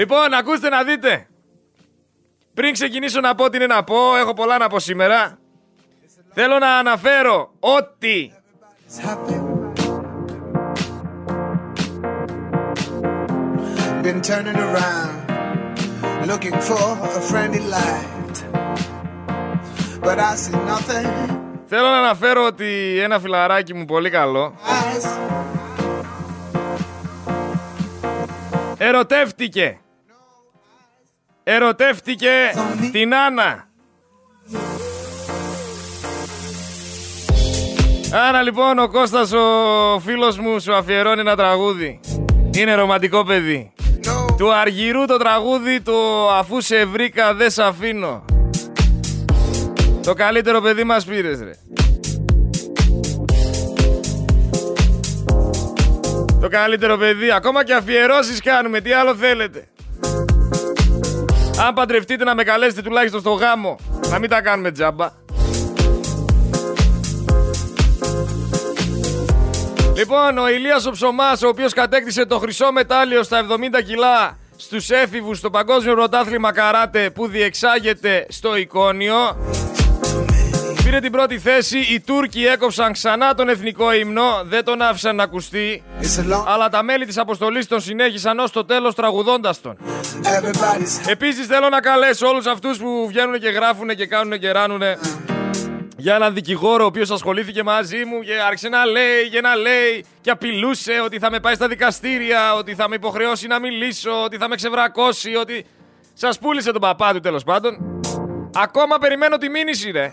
Λοιπόν, ακούστε να δείτε. Πριν ξεκινήσω να πω τι είναι να πω, έχω πολλά να πω σήμερα. Θέλω να αναφέρω ότι It's happy. Been turning around, looking for a friendly light. But I see nothing. θέλω να αναφέρω ότι ένα φιλαράκι μου πολύ καλό Eyes, ερωτεύτηκε. Ερωτεύτηκε την Άννα. Άρα λοιπόν ο Κώστας ο φίλος μου σου αφιερώνει ένα τραγούδι. Είναι ρομαντικό παιδί. no, Του Αργυρού το τραγούδι το αφού σε βρήκα δεν σ' αφήνω. Το καλύτερο παιδί μας πήρες ρε. Το καλύτερο παιδί. Ακόμα και αφιερώσεις κάνουμε. Τι άλλο θέλετε. Αν παντρευτείτε να με καλέσετε τουλάχιστον στο γάμο. Να μην τα κάνουμε τζάμπα. Λοιπόν, ο Ηλίας ο Ψωμάς, ο οποίος κατέκτησε το χρυσό μετάλλιο στα 70 κιλά στους έφηβους στο Παγκόσμιο Πρωτάθλημα Καράτε που διεξάγεται στο Εικόνιο. Πήρε την πρώτη θέση, οι Τούρκοι έκοψαν ξανά τον εθνικό ύμνο, δεν τον άφησαν να ακουστεί, it's a long. αλλά τα μέλη της αποστολής τον συνέχισαν ως το τέλος τραγουδώντας τον. Everybody's Επίσης θέλω να καλέσω όλους αυτούς που βγαίνουν και γράφουν και κάνουν και ράνουν για έναν δικηγόρο ο οποίος ασχολήθηκε μαζί μου και άρχισε να λέει και να λέει και απειλούσε ότι θα με πάει στα δικαστήρια, ότι θα με υποχρεώσει να μιλήσω, ότι θα με ξεβρακώσει, ότι... Σας πούλησε τον παπά του τέλος πάντων. Ακόμα περιμένω τη μήνυση ρε.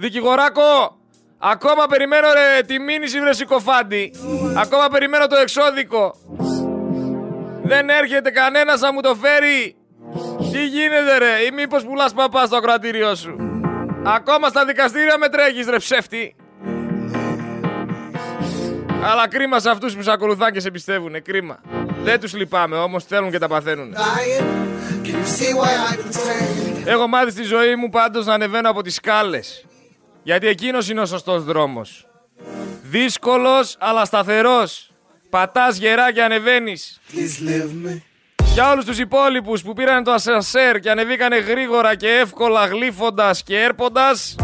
Δικηγοράκο, ακόμα περιμένω ρε τη μήνυση βρε συκοφάντη. Ακόμα περιμένω το εξώδικο. Δεν έρχεται κανένας να μου το φέρει. Τι γίνεται ρε, ή μήπως πουλάς παπά στο ακροατήριό σου. Ακόμα στα δικαστήρια με τρέχεις ρε ψεύτη. Αλλά κρίμα σε αυτούς που σε ακολουθάνε και σε πιστεύουνε, κρίμα. Δεν τους λυπάμαι όμως, θέλουν και τα παθαίνουν. lying. Can you see why I pretend? Έχω μάθει στη ζωή μου πάντως να ανεβαίνω από τις σκάλες. Γιατί εκείνος είναι ο σωστός δρόμος. Δύσκολος αλλά σταθερός. Πατάς γερά και ανεβαίνεις. Please leave me. Για όλους τους υπόλοιπους που πήραν το ασανσέρ και ανεβήκανε γρήγορα και εύκολα γλύφοντας και έρποντας,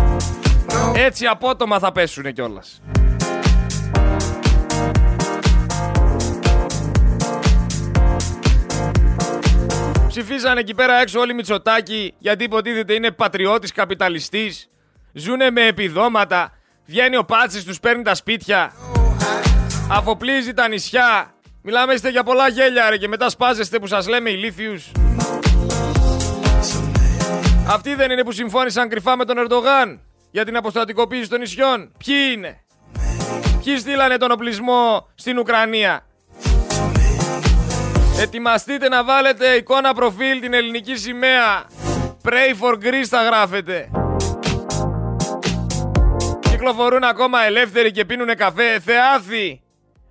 έτσι απότομα θα πέσουνε κιόλας. Ψηφίσανε εκεί πέρα έξω όλοι Μητσοτάκη γιατί υποτίθεται είναι πατριώτης καπιταλιστής. Ζούνε με επιδόματα. Βγαίνει ο Πάτσης, τους παίρνει τα σπίτια. Αφοπλίζει τα νησιά. Μιλάμε είστε για πολλά γέλια ρε και μετά σπάζεστε που σας λέμε ηλίθιους. Αυτοί δεν είναι που συμφώνησαν κρυφά με τον Ερντογάν για την αποστατικοποίηση των νησιών. Ποιοι είναι; Ποιοι στείλανε τον οπλισμό στην Ουκρανία; Ετοιμαστείτε να βάλετε εικόνα προφίλ την ελληνική σημαία. Pray for Greece θα γράφετε. Κυκλοφορούν ακόμα ελεύθεροι και πίνουνε καφέ. Θεάθη.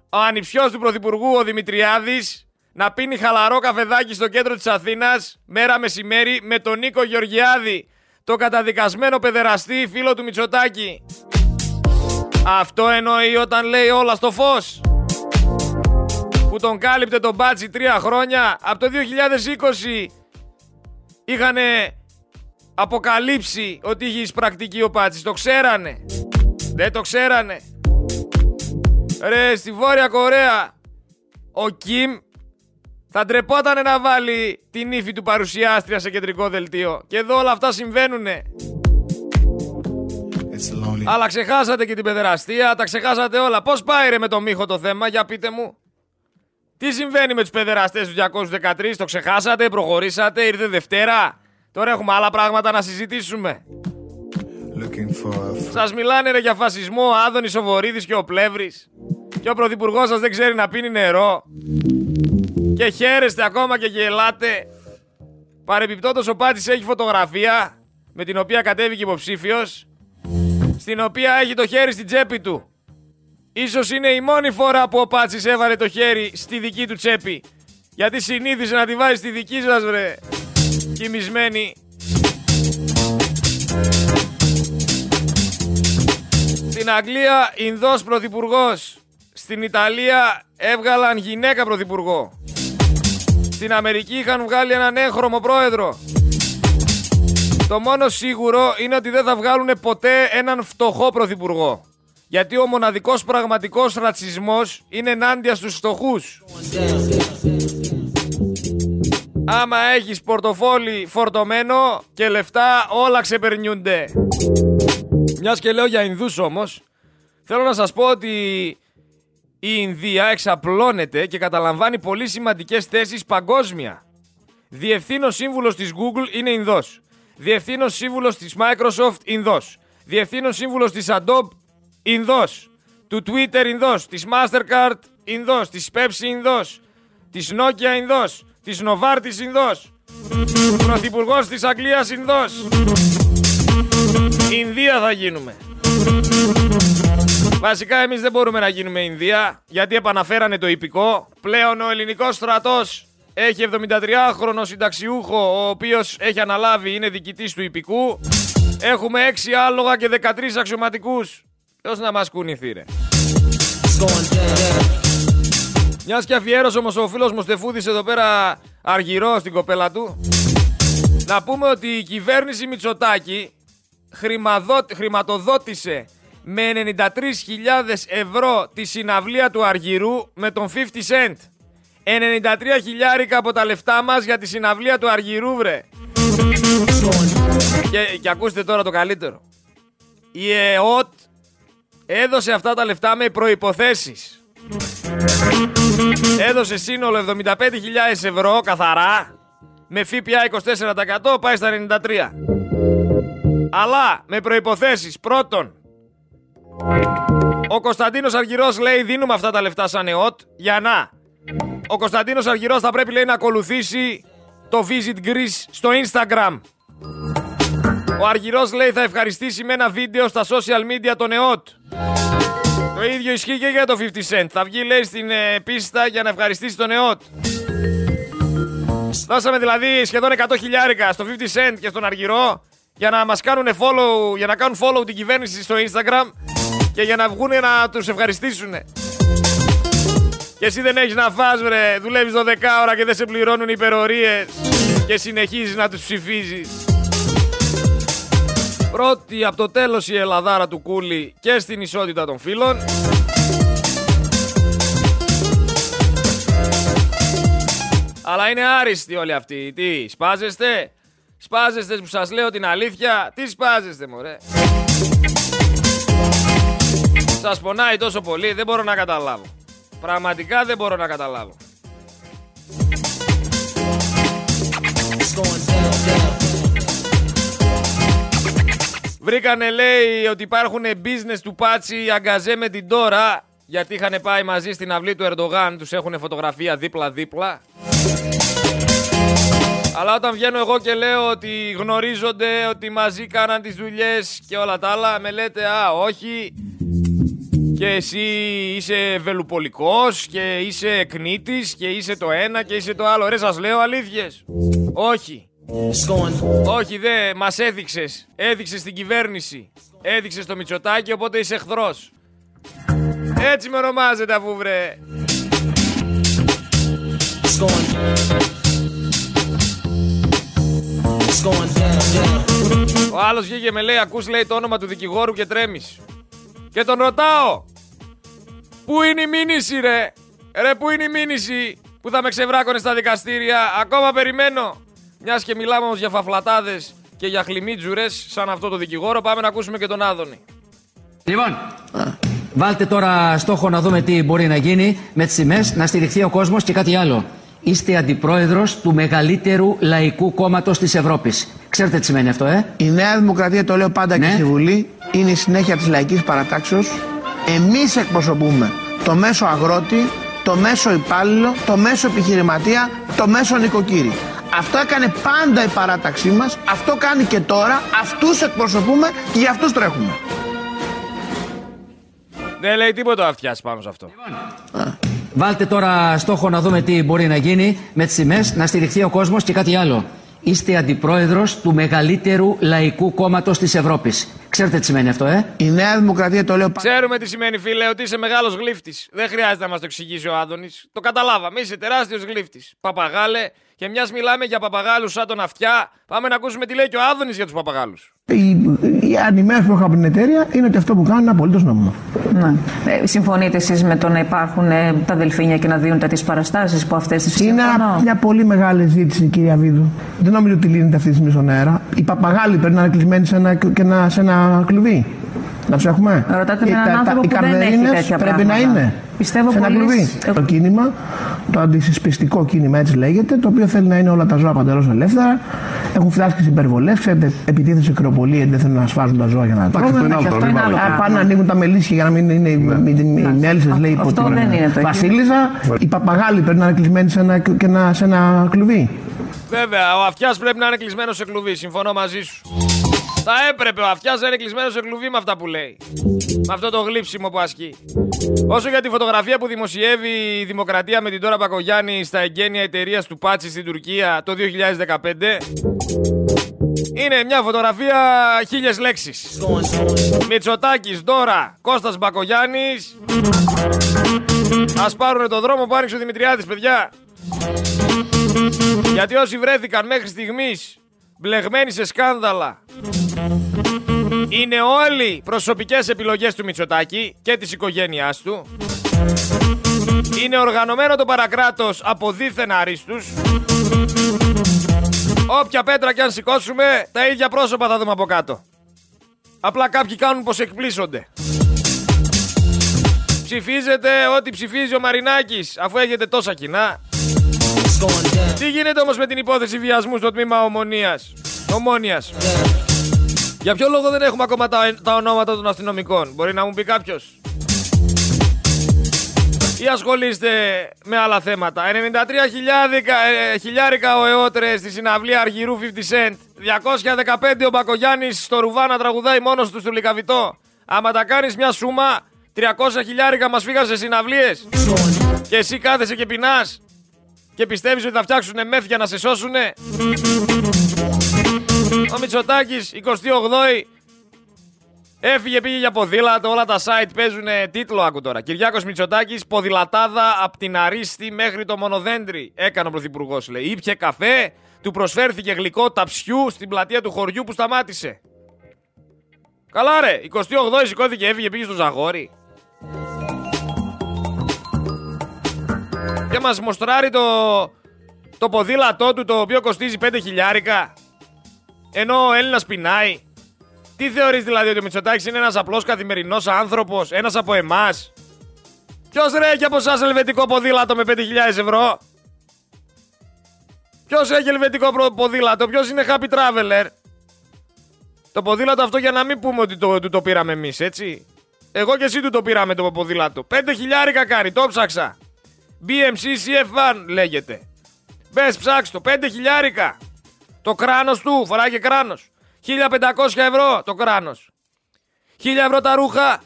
Ο ανιψιός του Πρωθυπουργού, ο Δημητριάδης, να πίνει χαλαρό καφεδάκι στο κέντρο της Αθήνας, μέρα μεσημέρι, με τον Νίκο Γεωργιάδη, το καταδικασμένο παιδεραστή φίλο του Μητσοτάκη. Αυτό εννοεί όταν λέει όλα στο φως. Που τον κάλυπτε τον μπάτσι τρία χρόνια, από το 2020 είχαν αποκαλύψει ότι είχε εισπρακτική ο Πάτσης. Το ξέρανε. Δεν το ξέρανε. Ρε, στη Βόρεια Κορέα, ο Κιμ θα ντρεπότανε να βάλει την ύφη του παρουσιάστρια σε κεντρικό δελτίο. Και εδώ όλα αυτά συμβαίνουνε. It's a lonely. Αλλά ξεχάσατε και την παιδεραστία, τα ξεχάσατε όλα. Πώς πάει ρε με το μύχο το θέμα, για πείτε μου; Τι συμβαίνει με τους παιδεραστές του 213, το ξεχάσατε, προχωρήσατε, ήρθε Δευτέρα; Τώρα έχουμε άλλα πράγματα να συζητήσουμε. Looking for a f- Σας μιλάνε ρε για φασισμό ο Άδωνης ο Βορύδης και ο Πλεύρης. Και ο πρωθυπουργός σας δεν ξέρει να πίνει νερό. Και χαίρεστε ακόμα και γελάτε. Παρεπιπτόντως ο Πάτης έχει φωτογραφία με την οποία κατέβηκε υποψήφιος στην οποία έχει το χέρι στην τσέπη του. Ίσως είναι η μόνη φορά που ο Πάτσης έβαλε το χέρι στη δική του τσέπη. Γιατί συνήθιζε να τη βάζει στη δική σας βρε. Κοιμισμένη. Στην Αγγλία Ινδός πρωθυπουργός. Στην Ιταλία έβγαλαν γυναίκα πρωθυπουργό. Στην Αμερική είχαν βγάλει έναν έγχρωμο πρόεδρο. Το μόνο σίγουρο είναι ότι δεν θα βγάλουν ποτέ έναν φτωχό πρωθυπουργό. Γιατί ο μοναδικός πραγματικός ρατσισμός είναι ενάντια στους φτωχούς. Άμα έχεις πορτοφόλι φορτωμένο και λεφτά όλα ξεπερνιούνται. Μιας και λέω για Ινδούς όμως, θέλω να σας πω ότι η Ινδία εξαπλώνεται και καταλαμβάνει πολύ σημαντικές θέσεις παγκόσμια. Διευθύνω σύμβουλος της Google είναι Ινδός. Διευθύνω σύμβουλος της Microsoft Ινδός. Διευθύνω σύμβουλος της Adobe Ινδός. Του Twitter Ινδός. Της Mastercard Ινδός. Της Pepsi Ινδός. Της Nokia Ινδός. Της Novartis Ινδός. Πρωθυπουργός της Αγγλίας Ινδός. Ινδία θα γίνουμε. Βασικά εμείς δεν μπορούμε να γίνουμε Ινδία γιατί επαναφέρανε το υπηκό. Πλέον ο ελληνικός στρατός έχει 73χρονο συνταξιούχο ο οποίος έχει αναλάβει, είναι διοικητής του υπηκού. Έχουμε 6 άλογα και 13 αξιωματικούς. Ποιος να μας κουνηθεί ρε; Μιας και αφιέρωσε όμως ο φίλος μου Στεφούδης εδώ πέρα αργυρό στην κοπέλα του. Να πούμε ότι η κυβέρνηση Μητσοτάκη χρηματοδότησε με 93.000 ευρώ τη συναυλία του Αργυρού με τον 50 Cent. 93 χιλιάρικα από τα λεφτά μας για τη συναυλία του Αργυρού βρε. Και, και ακούστε τώρα το καλύτερο. Η ΕΟΤ έδωσε αυτά τα λεφτά με προϋποθέσεις. Έδωσε σύνολο 75.000 ευρώ καθαρά με ΦΠΑ 24% πάει στα 93. Αλλά με προϋποθέσεις. Πρώτον, ο Κωνσταντίνος Αργυρός λέει δίνουμε αυτά τα λεφτά σαν ΕΟΤ για να. Ο Κωνσταντίνος Αργυρός θα πρέπει λέει να ακολουθήσει το Visit Greece στο Instagram. Ο Αργυρός λέει θα ευχαριστήσει με ένα βίντεο στα social media τον ΕΟΤ. Το ίδιο ισχύει και για το 50 Cent. Θα βγει λέει στην ε, πίστα για να ευχαριστήσει τον ΕΟΤ. Δώσαμε δηλαδή σχεδόν 100 χιλιάρικα στο 50 Cent και στον Αργυρό για να μας κάνουν follow, για να κάνουν follow την κυβέρνηση στο Instagram και για να βγουν να τους ευχαριστήσουν. Και εσύ δεν έχεις να φας βρε, δουλεύεις 12 ώρα και δεν σε πληρώνουν υπερορίες και συνεχίζεις να τους ψηφίζεις. Πρώτη από το τέλος η Ελλαδάρα του Κούλη και στην ισότητα των φίλων. Αλλά είναι άριστοι όλοι αυτοί. Τι, σπάζεστε; Σπάζεστε που σας λέω την αλήθεια. Τι σπάζεστε μωρέ. Σας πονάει τόσο πολύ. Δεν μπορώ να καταλάβω. Πραγματικά δεν μπορώ να καταλάβω. Βρήκανε λέει ότι υπάρχουν business του Πάτσι αγκαζέ με την τώρα γιατί είχαν πάει μαζί στην αυλή του Ερντογάν, τους έχουν φωτογραφία δίπλα-δίπλα. Αλλά όταν βγαίνω εγώ και λέω ότι γνωρίζονται, ότι μαζί κάναν τις δουλειές και όλα τα άλλα, με λέτε «Α, όχι, και εσύ είσαι βελουπολικός και είσαι εκνήτης και είσαι το ένα και είσαι το άλλο». Ρε σας λέω αλήθειες. Όχι. Όχι δε, μας έδειξες. Έδειξες την κυβέρνηση. Έδειξες το Μητσοτάκι, οπότε είσαι εχθρός. Έτσι με ονομάζετε αφού βρε. Ο άλλος βγήκε με λέει, ακούς λέει το όνομα του δικηγόρου και τρέμεις. Και τον ρωτάω, πού είναι η μήνυση ρε, ρε πού είναι η μήνυση που θα με ξεβράκωνε στα δικαστήρια, ακόμα περιμένω. Μιας και μιλάμε όμως για φαφλατάδες και για χλιμίτζουρες, σαν αυτό το δικηγόρο, πάμε να ακούσουμε και τον Άδωνη. Λοιπόν, βάλτε τώρα στόχο να δούμε τι μπορεί να γίνει με τις τιμέ, να στηριχθεί ο κόσμος και κάτι άλλο. Είστε αντιπρόεδρος του μεγαλύτερου λαϊκού κόμματος της Ευρώπης. Ξέρετε τι σημαίνει αυτό, ε; Η Νέα Δημοκρατία, το λέω πάντα Ναι. και στη Βουλή, είναι η συνέχεια της λαϊκής παρατάξεως. Εμείς εκπροσωπούμε το μέσο αγρότη, το μέσο υπάλληλο, το μέσο επιχειρηματία, το μέσο νοικοκύρη. Αυτό έκανε πάντα η παράταξή μας, αυτό κάνει και τώρα, αυτούς εκπροσωπούμε και για αυτούς τρέχουμε. Δεν λέει τίποτα ο αυτιάς πάνω σε αυτό. Βάλτε τώρα στόχο να δούμε τι μπορεί να γίνει με τις τιμέ, να στηριχθεί ο κόσμος και κάτι άλλο. Είστε αντιπρόεδρος του μεγαλύτερου λαϊκού κόμματος της Ευρώπης. Ξέρετε τι σημαίνει αυτό, ε; Η Νέα Δημοκρατία το λέω πα- Ξέρουμε τι σημαίνει, φίλε, ότι είσαι μεγάλος γλύφτης. Δεν χρειάζεται να μας το εξηγήσει ο Άδωνης. Το καταλάβαμε. Είσαι τεράστιος γλύφτης. Παπαγάλε, και μιας μιλάμε για παπαγάλους σαν τον αυτιά. Πάμε να ακούσουμε τι λέει και ο Άδωνης για τους παπαγάλους. Η, η ανημέρωση που έχω από την εταιρεία είναι ότι αυτό που κάνουν είναι απολύτως νόμιμο. Ναι. Ε, συμφωνείτε εσείς με το να υπάρχουν ε, τα δελφίνια και να δίνουν τέτοιες παραστάσεις που αυτές τις Είναι ένα- μια πολύ μεγάλη ζήτηση, κυρία Βίδου. Δεν νομίζω ότι λύνεται αυτή τη στιγμή στον αέρα. Οι παπαγάλοι πρέπει να είναι κλεισμένοι σε ένα, και να, σε ένα κλουβί. Να του έχουμε. Ρωτάτε Οι- με έναν τα- άνθρωπο οι που δεν έχει καρδερίνες τέτοια πρέπει πράγματα. να είναι. Πιστεύω σε ένα πολλοί- κλουβί. Εγώ- Το κίνημα, το αντισυσπιστικό κίνημα έτσι λέγεται, το οποίο θέλει να είναι όλα τα ζώα παντελώς ελεύθερα. Έχουν φτάσει και σε υπερβολές. Ξέρετε, επιτίθεται σε κρεοπολία γιατί δεν θέλουν να σφάζουν τα ζώα για να Εντάξει, αυτό είναι τρώμε. άλλο αυτό πρόβλημα. είναι άλλο βέβαια. Α, πράγμα. Πάνε να ανοίγουν τα μελίσια για να μην είναι οι Ναι. μέλισσε, λέει, υπό Αυτό την δεν είναι το ίδιο. Βασίλισσα. Οι παπαγάλοι πρέπει να είναι κλεισμένοι σε ένα, και να- σε ένα κλουβί. Βέβαια, ο αυτιάς πρέπει να είναι κλεισμένος σε κλουβί. Συμφωνώ μαζί σου. Θα έπρεπε ο αυτιάς να είναι κλεισμένος σε κλουβί με αυτά που λέει. Με αυτό το γλύψιμο που ασκεί. Όσο για τη φωτογραφία που δημοσιεύει η Δημοκρατία με την τώρα Πακογιάννη στα εγγένεια εταιρείας του Πάτσι στην Τουρκία το 2015. Είναι μια φωτογραφία χίλιες λέξεις. Μητσοτάκης, Ντόρα, Κώστας Μπακογιάννης Ας πάρουν το δρόμο που άνοιξε ο Δημητριάδης, παιδιά. Γιατί όσοι βρέθηκαν μέχρι στιγμής μπλεγμένοι σε σκάνδαλα είναι όλοι προσωπικές επιλογές του Μητσοτάκη και της οικογένειάς του. Είναι οργανωμένο το παρακράτος από δίθεν αρίστους. Όποια πέτρα κι αν σηκώσουμε, τα ίδια πρόσωπα θα δούμε από κάτω. Απλά κάποιοι κάνουν πως εκπλήσονται. Ψηφίζετε ό,τι ψηφίζει ο Μαρινάκης, αφού έχετε τόσα κοινά. Τι γίνεται όμως με την υπόθεση βιασμού στο τμήμα ομονίας; Ομόνιας. Για ποιο λόγο δεν έχουμε ακόμα τα, τα ονόματα των αστυνομικών; Μπορεί να μου πει κάποιος; Ή ασχολείστε με άλλα θέματα. 93 χιλιάδικα, ε, χιλιάρικα ο Εώτρε στη συναυλία Αργυρού 50 Cent. 215 ο Μπακογιάννης στο ρουβά να τραγουδάει μόνος του στο Λικαβιτό. Άμα τα κάνεις μια σούμα, 300 χιλιάρικα μας φύγαν σε συναυλίες. Και εσύ κάθεσαι και πεινάς. Και πιστεύεις ότι θα φτιάξουν μεθ για να σε σώσουνε. Ο Μητσοτάκης, 28η, Έφυγε, πήγε για ποδήλατο. Όλα τα site παίζουν τίτλο. Άκου τώρα. Κυριάκος Μητσοτάκης, ποδηλατάδα από την Αρίστη μέχρι το Μονοδέντρι. Έκανε ο Πρωθυπουργός, λέει. Ήπια καφέ, του προσφέρθηκε γλυκό ταψιού στην πλατεία του χωριού που σταμάτησε. Καλά, ρε. 28η σηκώθηκε, έφυγε, πήγε στο Ζαγόρι. Και μας μοστράρει το, το ποδήλατό του το οποίο κοστίζει 5 χιλιάρικα. Ενώ ο Έλληνας πεινάει. Τι θεωρείς δηλαδή ότι ο Μητσοτάκης είναι ένας απλός καθημερινός άνθρωπος, ένας από εμάς; Ποιος ρε έχει από εσάς ελβετικό ποδήλατο με 5.000 ευρώ; Ποιος έχει ελβετικό προ- ποδήλατο, ποιος είναι happy traveler; Το ποδήλατο αυτό για να μην πούμε ότι το, του το πήραμε εμείς, έτσι. Εγώ και εσύ του το πήραμε το ποδήλατο. 5 χιλιάρικα κάνει, το ψάξα. BMC CF1 λέγεται. Μπες ψάξ το, 5 χιλιάρικα. Το κράνος του, φοράει και κράνος. 1500 ευρώ το κράνος. 1000 ευρώ τα ρούχα.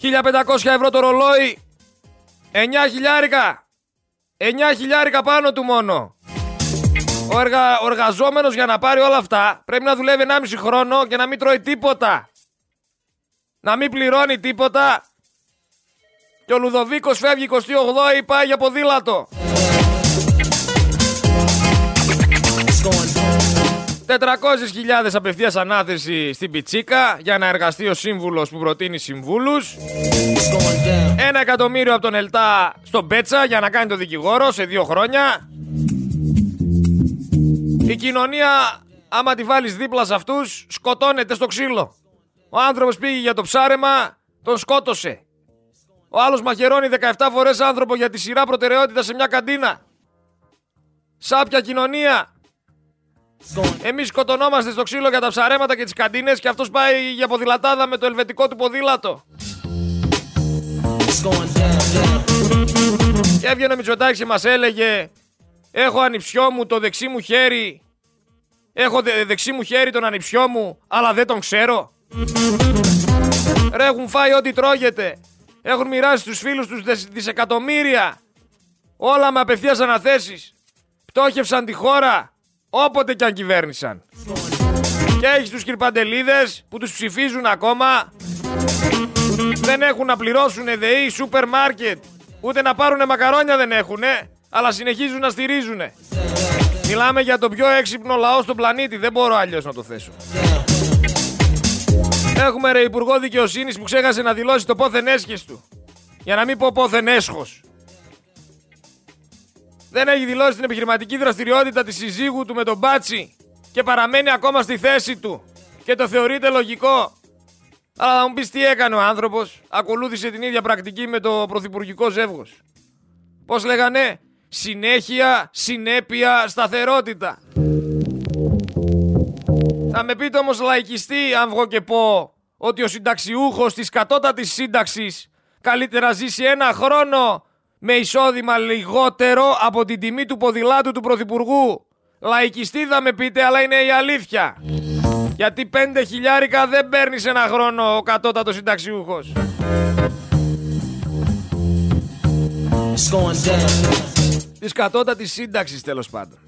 1500 ευρώ το ρολόι. 9 χιλιάρικα. 9 χιλιάρικα πάνω του μόνο. Ο, εργα... ο εργαζόμενος για να πάρει όλα αυτά πρέπει να δουλεύει 1,5 χρόνο και να μην τρώει τίποτα. Να μην πληρώνει τίποτα. Και ο Λουδοβίκος φεύγει 28η πάει για ποδήλατο. 400.000 απευθείας ανάθεση στην Πιτσίκα για να εργαστεί ο σύμβουλος που προτείνει συμβούλους. Ένα εκατομμύριο από τον Ελτά στον Πέτσα για να κάνει το δικηγόρο σε δύο χρόνια. Η κοινωνία, άμα τη βάλεις δίπλα σε αυτούς, σκοτώνεται στο ξύλο. Ο άνθρωπος πήγε για το ψάρεμα, τον σκότωσε. Ο άλλος μαχαιρώνει 17 φορές άνθρωπο για τη σειρά προτεραιότητα σε μια καντίνα. Σάπια κοινωνία. Εμείς σκοτωνόμαστε στο ξύλο για τα ψαρέματα και τις καντίνες και αυτός πάει για ποδηλατάδα με το ελβετικό του ποδήλατο. Και έβγαινε ο Μητσοτάκης και μας έλεγε Έχω ανιψιό μου το δεξί μου χέρι Έχω δε- δεξί μου χέρι τον ανιψιό μου Αλλά δεν τον ξέρω Ρε έχουν φάει ό,τι τρώγεται Έχουν μοιράσει στους φίλους τους δισ- δισεκατομμύρια Όλα με απευθείας αναθέσεις Πτώχευσαν τη χώρα Όποτε κι αν κυβέρνησαν Και έχει τους κυρπαντελίδες που τους ψηφίζουν ακόμα. Δεν έχουν να πληρώσουν ΔΕΗ, σούπερ μάρκετ. Ούτε να πάρουν μακαρόνια δεν έχουν, αλλά συνεχίζουν να στηρίζουν. Μιλάμε για το πιο έξυπνο λαό στον πλανήτη. Δεν μπορώ αλλιώς να το θέσω. Έχουμε ρε Υπουργό Δικαιοσύνης που ξέχασε να δηλώσει το πόθεν έσχες του. Για να μην πω πόθεν έσχος. Δεν έχει δηλώσει την επιχειρηματική δραστηριότητα της συζύγου του με τον Μπάτσι και παραμένει ακόμα στη θέση του και το θεωρείται λογικό. Αλλά θα μου πεις τι έκανε ο άνθρωπος. Ακολούθησε την ίδια πρακτική με το πρωθυπουργικό ζεύγος. Πώς λέγανε, συνέχεια, συνέπεια, σταθερότητα. Θα με πείτε όμως λαϊκιστή αν βγω και πω ότι ο συνταξιούχος της κατώτατης σύνταξης καλύτερα ζήσει ένα χρόνο με εισόδημα λιγότερο από την τιμή του ποδηλάτου του Πρωθυπουργού. Λαϊκιστή θα με πείτε, αλλά είναι η αλήθεια. Γιατί πέντε χιλιάρικα δεν παίρνεις ένα χρόνο ο κατώτατος συνταξιούχος. Της κατώτατης σύνταξης τέλος πάντων.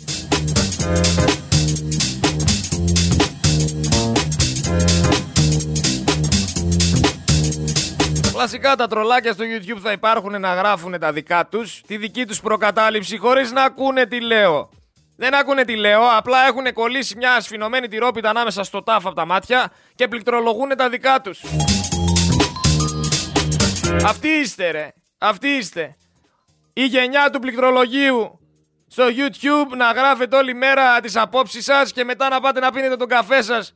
Κλασικά τα τρολάκια στο YouTube θα υπάρχουν να γράφουν τα δικά τους, τη δική τους προκατάληψη χωρίς να ακούνε τι λέω. Δεν ακούνε τι λέω, απλά έχουν κολλήσει μια ασφινωμένη τυρόπιτα ανάμεσα στο τάφ από τα μάτια και πληκτρολογούν τα δικά τους. Αυτή είστε ρε, αυτή είστε. Η γενιά του πληκτρολογίου στο YouTube να γράφετε όλη μέρα τις απόψεις σας και μετά να πάτε να πίνετε τον καφέ σας.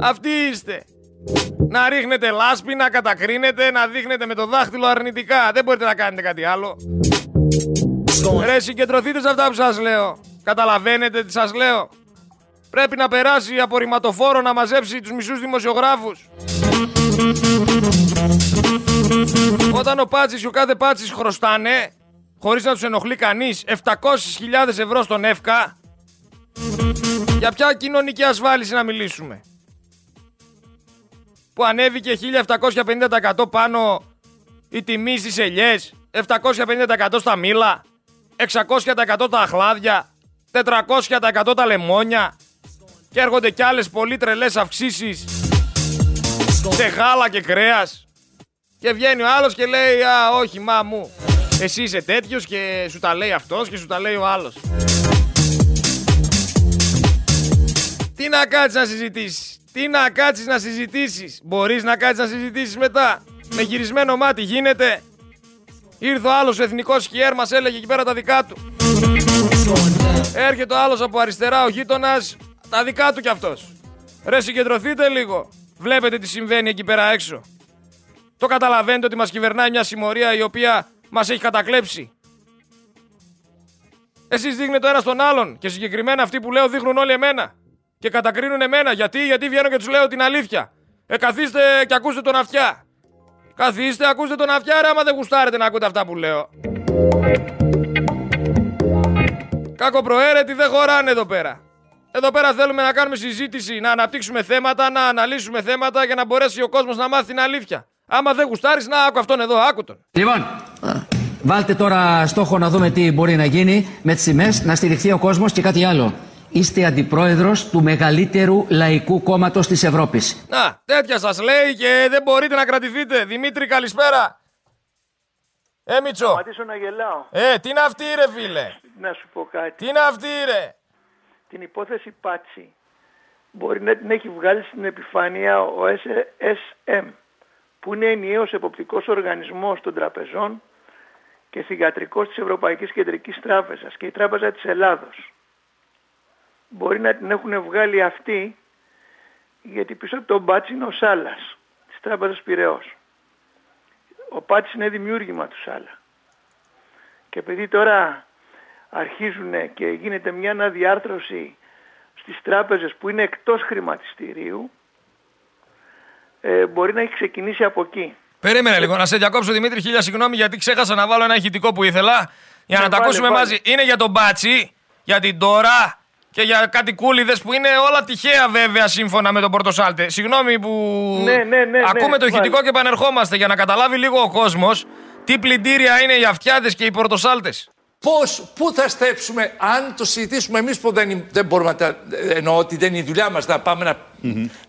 Αυτή είστε. Να ρίχνετε λάσπη, να κατακρίνετε, να δείχνετε με το δάχτυλο αρνητικά. Δεν μπορείτε να κάνετε κάτι άλλο. Ρε συγκεντρωθείτε σε αυτά που σας λέω. Καταλαβαίνετε τι σας λέω. Πρέπει να περάσει απορριμματοφόρο να μαζέψει τους μισούς δημοσιογράφους. Όταν ο Πάτσης και ο κάθε Πάτσης χρωστάνε, χωρίς να τους ενοχλεί κανείς, 700.000 ευρώ στον ΕΦΚΑ, για ποια κοινωνική ασφάλιση να μιλήσουμε; Που ανέβηκε 1750% πάνω η τιμή στις ελιές, 750% στα μήλα, 600% τα αχλάδια, 400% τα λεμόνια και έρχονται κι άλλες πολύ τρελές αυξήσεις σε γάλα και κρέας και βγαίνει ο άλλος και λέει «Α, όχι, μα μου, εσύ είσαι τέτοιος και σου τα λέει αυτός και σου τα λέει ο άλλος». Τι να κάτσεις να συζητήσεις; Τι να κάτσεις να συζητήσεις; Μπορείς να κάτσεις να συζητήσεις μετά; Με γυρισμένο μάτι γίνεται. Ήρθε ο άλλος ο εθνικός σκιέρ μας έλεγε εκεί πέρα τα δικά του. Έρχεται ο άλλος από αριστερά ο γείτονας, τα δικά του κι αυτός. Ρε συγκεντρωθείτε λίγο. Βλέπετε τι συμβαίνει εκεί πέρα έξω. Το καταλαβαίνετε ότι μας κυβερνάει μια συμμορία η οποία μας έχει κατακλέψει. Εσείς δείχνετε το ένας στον άλλον και συγκεκριμένα αυτοί που λέω δείχνουν όλοι εμένα και κατακρίνουν εμένα. Γιατί, γιατί βγαίνω και τους λέω την αλήθεια. Ε, καθίστε και ακούστε τον αυτιά. Καθίστε, ακούστε τον αυτιά, ρε, άμα δεν γουστάρετε να ακούτε αυτά που λέω. Κάκο προαίρετη δεν χωράνε εδώ πέρα. Εδώ πέρα θέλουμε να κάνουμε συζήτηση, να αναπτύξουμε θέματα, να αναλύσουμε θέματα για να μπορέσει ο κόσμος να μάθει την αλήθεια. Άμα δεν γουστάρεις, να άκου αυτόν εδώ, άκου τον. Λοιπόν, βάλτε τώρα στόχο να δούμε τι μπορεί να γίνει με τις σημαίες, να στηριχθεί ο κόσμος και κάτι άλλο είστε αντιπρόεδρος του μεγαλύτερου λαϊκού κόμματος της Ευρώπης. Να, τέτοια σας λέει και δεν μπορείτε να κρατηθείτε. Δημήτρη, καλησπέρα. Ε, Μητσό. Σταματήσω να γελάω. Ε, τι είναι αυτή ρε φίλε; Να σου πω κάτι. Τι είναι αυτή ρε; Την υπόθεση Πάτσι μπορεί να την έχει βγάλει στην επιφάνεια ο SSM που είναι ενιαίος εποπτικός οργανισμός των τραπεζών και θηγατρικός της Ευρωπαϊκής Κεντρικής Τράπεζας και η Τράπεζα της Ελλάδος μπορεί να την έχουν βγάλει αυτοί γιατί πίσω από τον Μπάτς είναι ο Σάλας της Τράπεζας Πυραιός. Ο Πάτσι είναι δημιούργημα του Σάλα. Και επειδή τώρα αρχίζουν και γίνεται μια αναδιάρθρωση στις τράπεζες που είναι εκτός χρηματιστηρίου, ε, μπορεί να έχει ξεκινήσει από εκεί. Περίμενε λίγο, να σε διακόψω Δημήτρη, χίλια συγγνώμη γιατί ξέχασα να βάλω ένα ηχητικό που ήθελα για να, ναι, τα ακούσουμε μαζί. Είναι για τον Μπάτσι, για την τώρα, και για κάτι κούλιδες που είναι όλα τυχαία βέβαια σύμφωνα με τον Πορτοσάλτε. Συγγνώμη που ναι, ναι, ναι, ναι ακούμε το ηχητικό και επανερχόμαστε για να καταλάβει λίγο ο κόσμος τι πλυντήρια είναι οι αυτιάδες και οι Πορτοσάλτες. Πώς, πού θα στρέψουμε, αν το συζητήσουμε εμείς που δεν, δεν μπορούμε να τα, εννοώ ότι δεν είναι η δουλειά μας να πάμε να,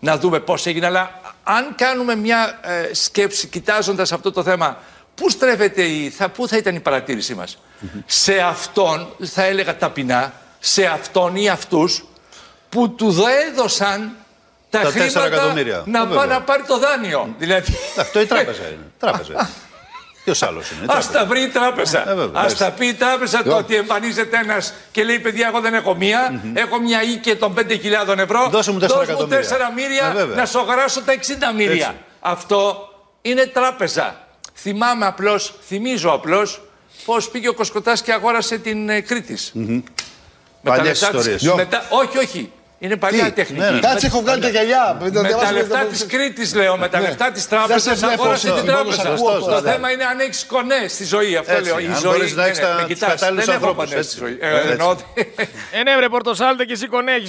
να δούμε πώς έγινε, αλλά αν κάνουμε μια ε, σκέψη κοιτάζοντας αυτό το θέμα, πού στρέφεται η, θα, πού θα ήταν η παρατήρησή μας; Σε αυτόν, θα έλεγα ταπεινά, σε αυτόν ή αυτούς που του έδωσαν τα, Τα τέσσερα χρήματα εκατομμύρια. να, Ε, πάει βέβαια. να πάρει το δάνειο. δηλαδή, Αυτό η τράπεζα είναι. Τράπεζα. είναι. Ποιος άλλος είναι; Α τράπεζα. τα βρει η τράπεζα. Ε, βέβαια, Α έτσι. τα πει η τράπεζα το ότι εμφανίζεται ένας και λέει: Παιδιά, εγώ δεν έχω μία. Έχω μια ή και των 5.000 ευρώ. Δώσε μου τέσσερα Δώσ' μου εκατομμύρια. 4 μοίρια Ε, βέβαια. να σου αγοράσω τα 60 μοίρια. Έτσι. Αυτό είναι τράπεζα. Θυμάμαι απλώς, θυμίζω απλώς πώς πήγε ο Κοσκοτάς και αγόρασε την ε, Κρήτης. Με τα Παλιές λεφτά της- ιστορίες. μετά- Όχι, όχι. Είναι παλιά τεχνική. ναι, ναι. Κάτσε, έχω βγάλει τα γυαλιά. Με τα λεφτά της Κρήτης, λέω, με τα λεφτά της τράπεζας, σε βλέπω, αγόρασε σωστό. την τράπεζα. Σωστό, σωστό, Το ναι. θέμα είναι αν έχεις κονές στη ζωή. Αυτό Έτσι, λέω. Η αν ζωή μπορείς να έχεις είναι- τα- με τους κοιτάς, κατάλληλους δεν έχω ανθρώπους, κονές έτσι. στη ζωή. Έτσι. Ε, εννοώ ότι- Ε, ναι, βρε Πορτοσάλτε και εσύ κονέχεις.